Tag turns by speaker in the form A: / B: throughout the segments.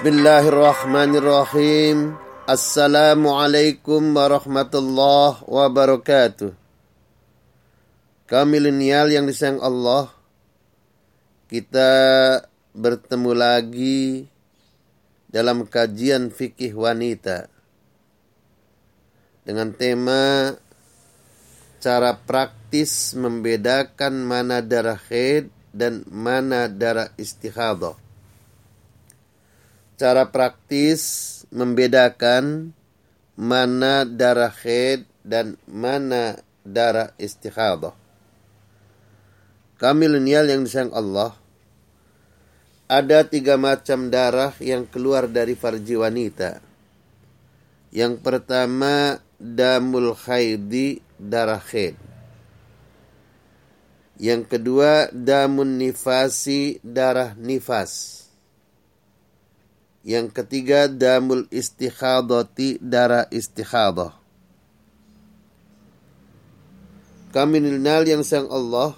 A: Bismillahirrahmanirrahim. Assalamualaikum warahmatullahi wabarakatuh. Kami milenial yang disayang Allah, kita bertemu lagi dalam kajian fikih wanita dengan tema cara praktis membedakan mana darah haid dan mana darah istihadah cara praktis membedakan mana darah haid dan mana darah istihadah. Kami milenial yang disayang Allah, ada tiga macam darah yang keluar dari farji wanita. Yang pertama, damul haidi, darah haid. Yang kedua, damun nifasi, darah nifas. Yang ketiga damul istikhadati darah istikhadah. Kami nilnal yang sang Allah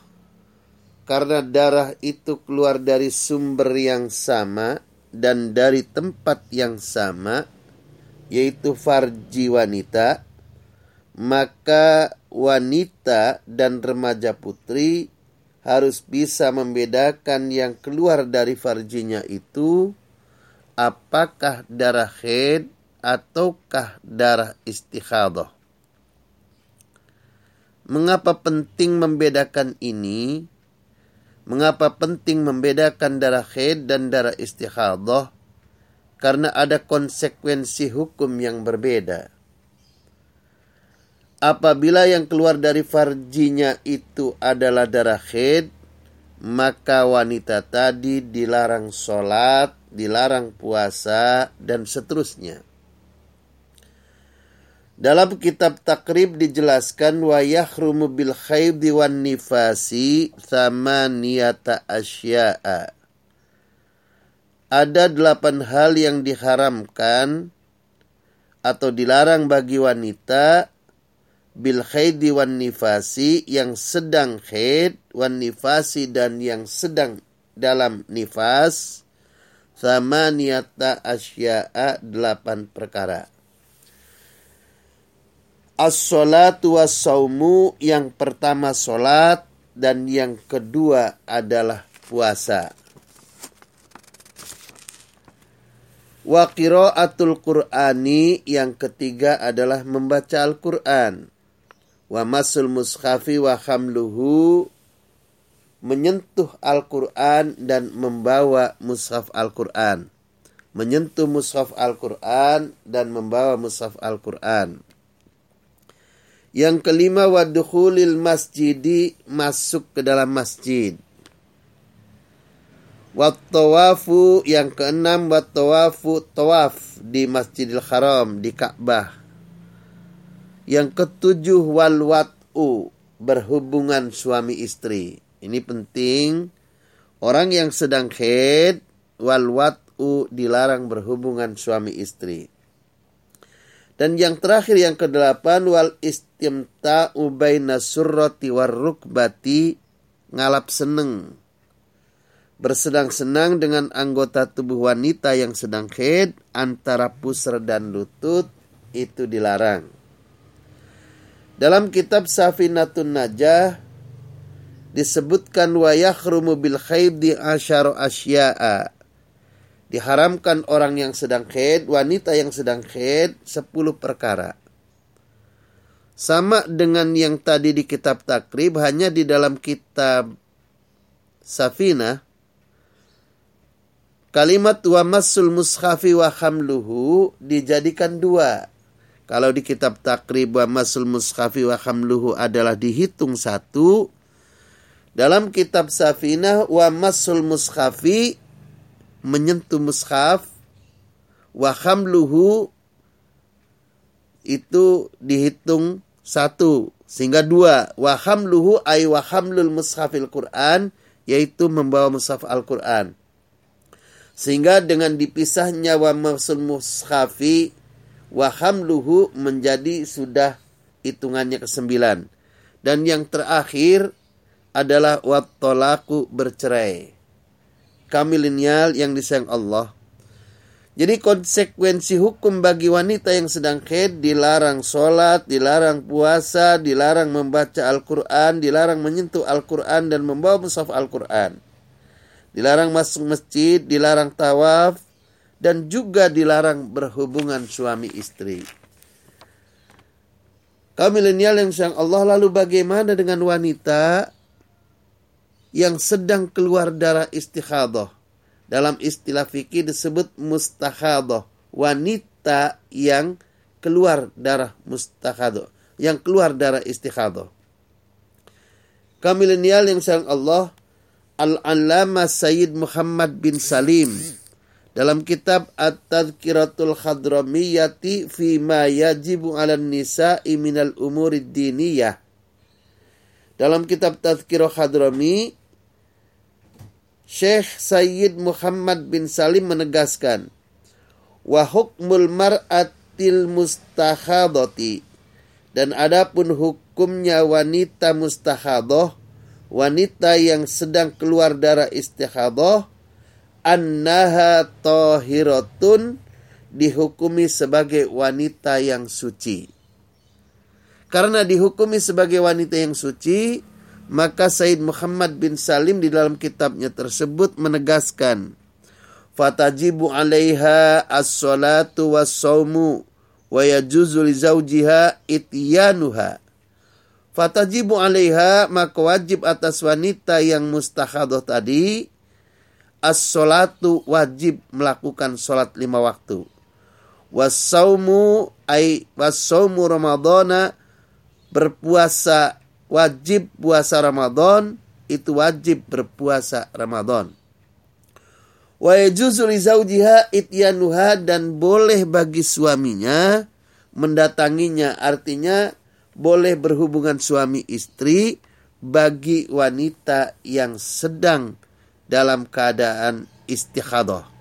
A: karena darah itu keluar dari sumber yang sama dan dari tempat yang sama yaitu farji wanita maka wanita dan remaja putri harus bisa membedakan yang keluar dari farjinya itu apakah darah haid ataukah darah istikhadah. Mengapa penting membedakan ini? Mengapa penting membedakan darah haid dan darah istikhadah? Karena ada konsekuensi hukum yang berbeda. Apabila yang keluar dari farjinya itu adalah darah haid, maka wanita tadi dilarang sholat dilarang puasa, dan seterusnya. Dalam kitab takrib dijelaskan wa yahrumu bil khaydi wan nifasi niyata asya'a. Ada delapan hal yang diharamkan atau dilarang bagi wanita bil khaydi wan nifasi yang sedang haid wan nifasi dan yang sedang dalam nifas sama niata asya'a delapan perkara. As-salatu was-saumu yang pertama solat dan yang kedua adalah puasa. Wa qiraatul Qur'ani yang ketiga adalah membaca Al-Qur'an. Wa masul mushafi wa hamluhu menyentuh Al-Quran dan membawa mushaf Al-Quran. Menyentuh mushaf Al-Quran dan membawa mushaf Al-Quran. Yang kelima, wadukhulil masjidi, masuk ke dalam masjid. Wattawafu yang keenam wattawafu tawaf di Masjidil Haram di Ka'bah. Yang ketujuh walwat'u berhubungan suami istri. Ini penting. Orang yang sedang haid wal wat'u dilarang berhubungan suami istri. Dan yang terakhir yang kedelapan wal istimta'u baina surrati war rukbati ngalap seneng. Bersedang-senang dengan anggota tubuh wanita yang sedang haid antara pusar dan lutut itu dilarang. Dalam kitab Safinatun Najah disebutkan wa yakhrumu bil di asyar asya'a. Diharamkan orang yang sedang haid, wanita yang sedang haid, sepuluh perkara. Sama dengan yang tadi di kitab takrib, hanya di dalam kitab Safina, kalimat wa masul mushafi wa hamluhu dijadikan dua. Kalau di kitab takrib wa masul mushafi wa hamluhu adalah dihitung satu, dalam kitab Safinah wa masul mushafi menyentuh mushaf wa hamluhu itu dihitung satu sehingga dua. Wa hamluhu ay wa hamlul mushafil Quran yaitu membawa mushaf Al-Quran. Sehingga dengan dipisahnya wa masul mushafi wa hamluhu menjadi sudah hitungannya ke sembilan dan yang terakhir adalah wattolaku bercerai. Kami lineal yang disayang Allah. Jadi konsekuensi hukum bagi wanita yang sedang haid dilarang sholat, dilarang puasa, dilarang membaca Al-Quran, dilarang menyentuh Al-Quran dan membawa mushaf Al-Quran. Dilarang masuk masjid, dilarang tawaf, dan juga dilarang berhubungan suami istri. Kaum milenial yang sayang Allah lalu bagaimana dengan wanita yang sedang keluar darah istikhadah? dalam istilah fikih disebut mustahadah, wanita yang keluar darah mustahadah, yang keluar darah istikhadah. Kaum milenial yang sayang Allah, Al-Allama Sayyid Muhammad bin Salim dalam kitab At-Tadhkiratul Khadramiyati fi ma yajibu 'ala nisa'i minal umuri diniyah. Dalam kitab Tadhkirah Khadrami Syekh Sayyid Muhammad bin Salim menegaskan, wa hukmul mar'atil mustahadati dan adapun hukumnya wanita mustahadoh, wanita yang sedang keluar darah istihadoh, annaha tahiratun dihukumi sebagai wanita yang suci. Karena dihukumi sebagai wanita yang suci, maka Said Muhammad bin Salim di dalam kitabnya tersebut menegaskan fatajibu 'alaiha as-salatu was-saumu wa yajuzu li zawjiha ityanuha. Fatajibu 'alaiha maka wajib atas wanita yang mustahadah tadi as-salatu wajib melakukan salat lima waktu. Was-saumu ay was-saumu ramadhana berpuasa wajib puasa Ramadan itu wajib berpuasa Ramadan. Wa yajuzu li zawjiha ityanuha dan boleh bagi suaminya mendatanginya artinya boleh berhubungan suami istri bagi wanita yang sedang dalam keadaan istikhadah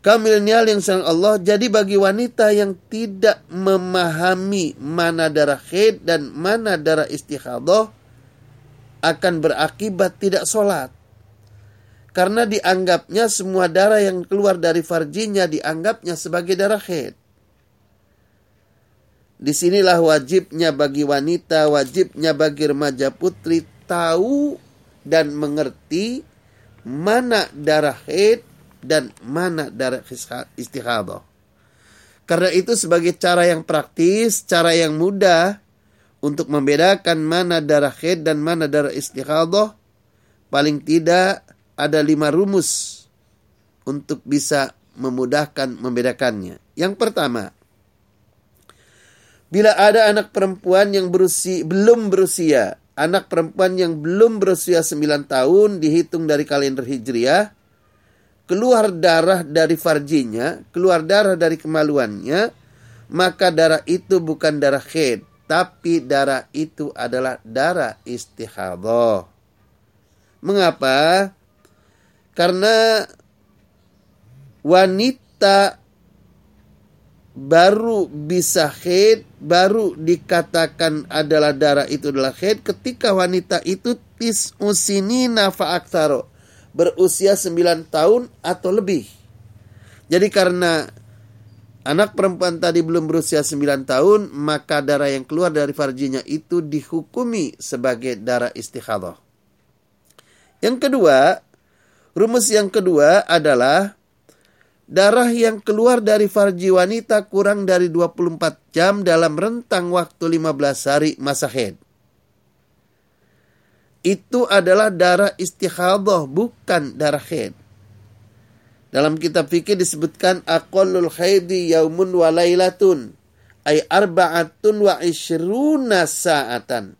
A: kaum milenial yang sayang Allah jadi bagi wanita yang tidak memahami mana darah haid dan mana darah istihadah akan berakibat tidak sholat. Karena dianggapnya semua darah yang keluar dari farjinya dianggapnya sebagai darah haid. Di sinilah wajibnya bagi wanita, wajibnya bagi remaja putri tahu dan mengerti mana darah haid dan mana darah istihadah. Karena itu sebagai cara yang praktis, cara yang mudah untuk membedakan mana darah haid dan mana darah istihadah, paling tidak ada lima rumus untuk bisa memudahkan membedakannya. Yang pertama, bila ada anak perempuan yang berusia, belum berusia, anak perempuan yang belum berusia 9 tahun dihitung dari kalender Hijriah, keluar darah dari farjinya, keluar darah dari kemaluannya, maka darah itu bukan darah haid, tapi darah itu adalah darah istihadah. Mengapa? Karena wanita baru bisa haid, baru dikatakan adalah darah itu adalah haid ketika wanita itu tis nafa aktaro berusia 9 tahun atau lebih. Jadi karena anak perempuan tadi belum berusia 9 tahun, maka darah yang keluar dari farjinya itu dihukumi sebagai darah istikhadah. Yang kedua, rumus yang kedua adalah darah yang keluar dari farji wanita kurang dari 24 jam dalam rentang waktu 15 hari masa haid itu adalah darah istihadah bukan darah haid. Dalam kitab fikih disebutkan aqallul haidi yaumun wa lailatun ay arba'atun wa ishruna sa'atan.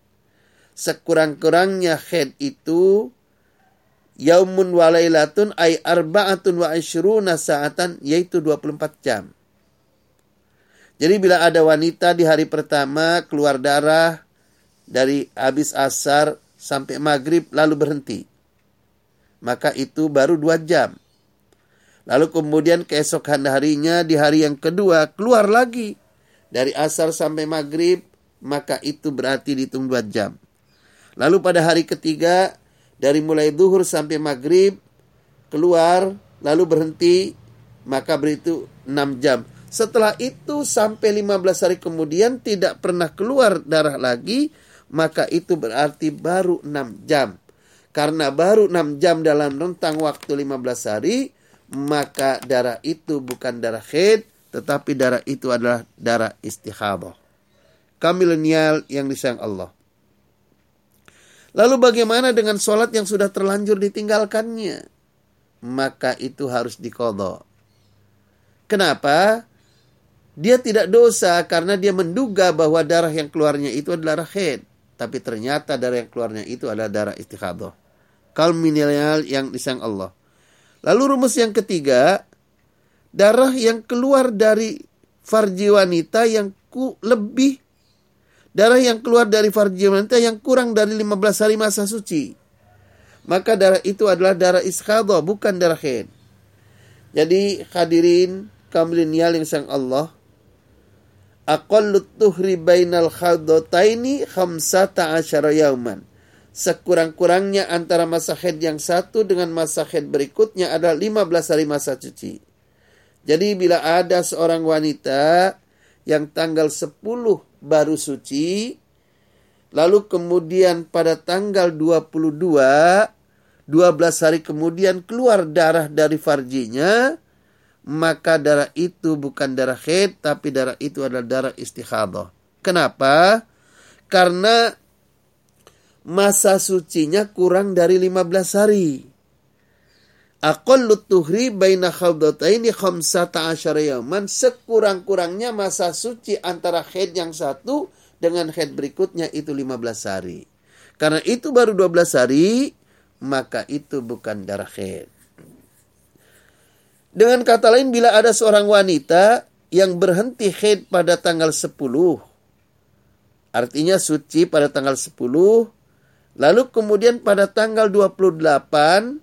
A: Sekurang-kurangnya haid itu yaumun wa lailatun ay arba'atun wa ishruna sa'atan yaitu 24 jam. Jadi bila ada wanita di hari pertama keluar darah dari habis asar sampai maghrib lalu berhenti. Maka itu baru dua jam. Lalu kemudian keesokan harinya di hari yang kedua keluar lagi. Dari asar sampai maghrib maka itu berarti dihitung dua jam. Lalu pada hari ketiga dari mulai duhur sampai maghrib keluar lalu berhenti maka beritu 6 jam. Setelah itu sampai 15 hari kemudian tidak pernah keluar darah lagi, maka itu berarti baru 6 jam. Karena baru 6 jam dalam rentang waktu 15 hari, maka darah itu bukan darah haid, tetapi darah itu adalah darah istihadah. Kamilenial yang disayang Allah. Lalu bagaimana dengan sholat yang sudah terlanjur ditinggalkannya? Maka itu harus dikodok. Kenapa? Dia tidak dosa karena dia menduga bahwa darah yang keluarnya itu adalah haid. Tapi ternyata darah yang keluarnya itu adalah darah istihadah. Kalminial yang disayang Allah. Lalu rumus yang ketiga, darah yang keluar dari farji wanita yang ku, lebih darah yang keluar dari farji wanita yang kurang dari 15 hari masa suci. Maka darah itu adalah darah iskhadah, bukan darah haid. Jadi hadirin kamilinial yang sang Allah, aqallut tuhri bainal khadataini khamsata asyara yauman. Sekurang-kurangnya antara masa haid yang satu dengan masa haid berikutnya adalah 15 hari masa cuci. Jadi bila ada seorang wanita yang tanggal 10 baru suci, lalu kemudian pada tanggal 22, 12 hari kemudian keluar darah dari farjinya, maka darah itu bukan darah haid tapi darah itu adalah darah istihadah. Kenapa? Karena masa sucinya kurang dari 15 hari. Aqallu tuhri baina khawdataini khamsata asyara yaman. Sekurang-kurangnya masa suci antara haid yang satu dengan haid berikutnya itu 15 hari. Karena itu baru 12 hari, maka itu bukan darah haid. Dengan kata lain, bila ada seorang wanita yang berhenti haid pada tanggal 10, artinya suci pada tanggal 10, lalu kemudian pada tanggal 28,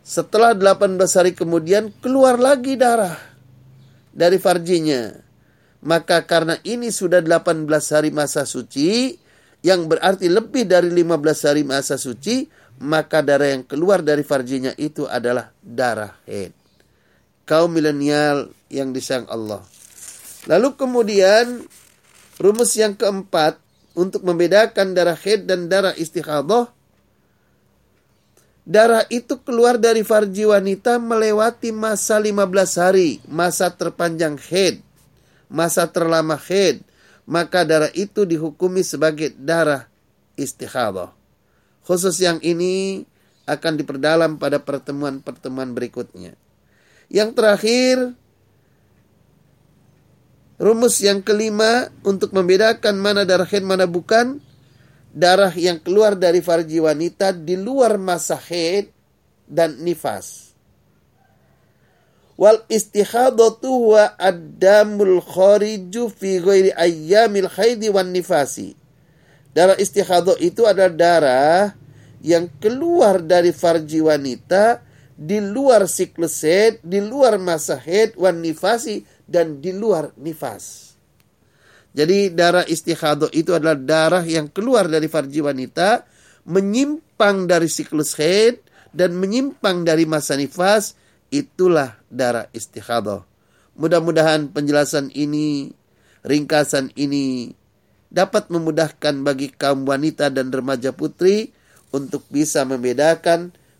A: setelah 18 hari kemudian keluar lagi darah dari farjinya. Maka karena ini sudah 18 hari masa suci, yang berarti lebih dari 15 hari masa suci, maka darah yang keluar dari farjinya itu adalah darah haid. Kaum milenial yang disayang Allah. Lalu kemudian rumus yang keempat untuk membedakan darah haid dan darah istihadah. Darah itu keluar dari farji wanita melewati masa 15 hari, masa terpanjang haid, masa terlama haid, maka darah itu dihukumi sebagai darah istihadah. Khusus yang ini akan diperdalam pada pertemuan-pertemuan berikutnya. Yang terakhir, rumus yang kelima untuk membedakan mana darah haid mana bukan, darah yang keluar dari farji wanita di luar masa haid dan nifas. Wal istihadatu wa adamul khariju fi ghairi ayyamil haidi wan nifasi Darah istihadah itu adalah darah yang keluar dari farji wanita di luar siklus haid, di luar masa haid, wan nifasi, dan di luar nifas. Jadi darah istihadah itu adalah darah yang keluar dari farji wanita, menyimpang dari siklus haid, dan menyimpang dari masa nifas, itulah darah istihadah. Mudah-mudahan penjelasan ini, ringkasan ini dapat memudahkan bagi kaum wanita dan remaja putri untuk bisa membedakan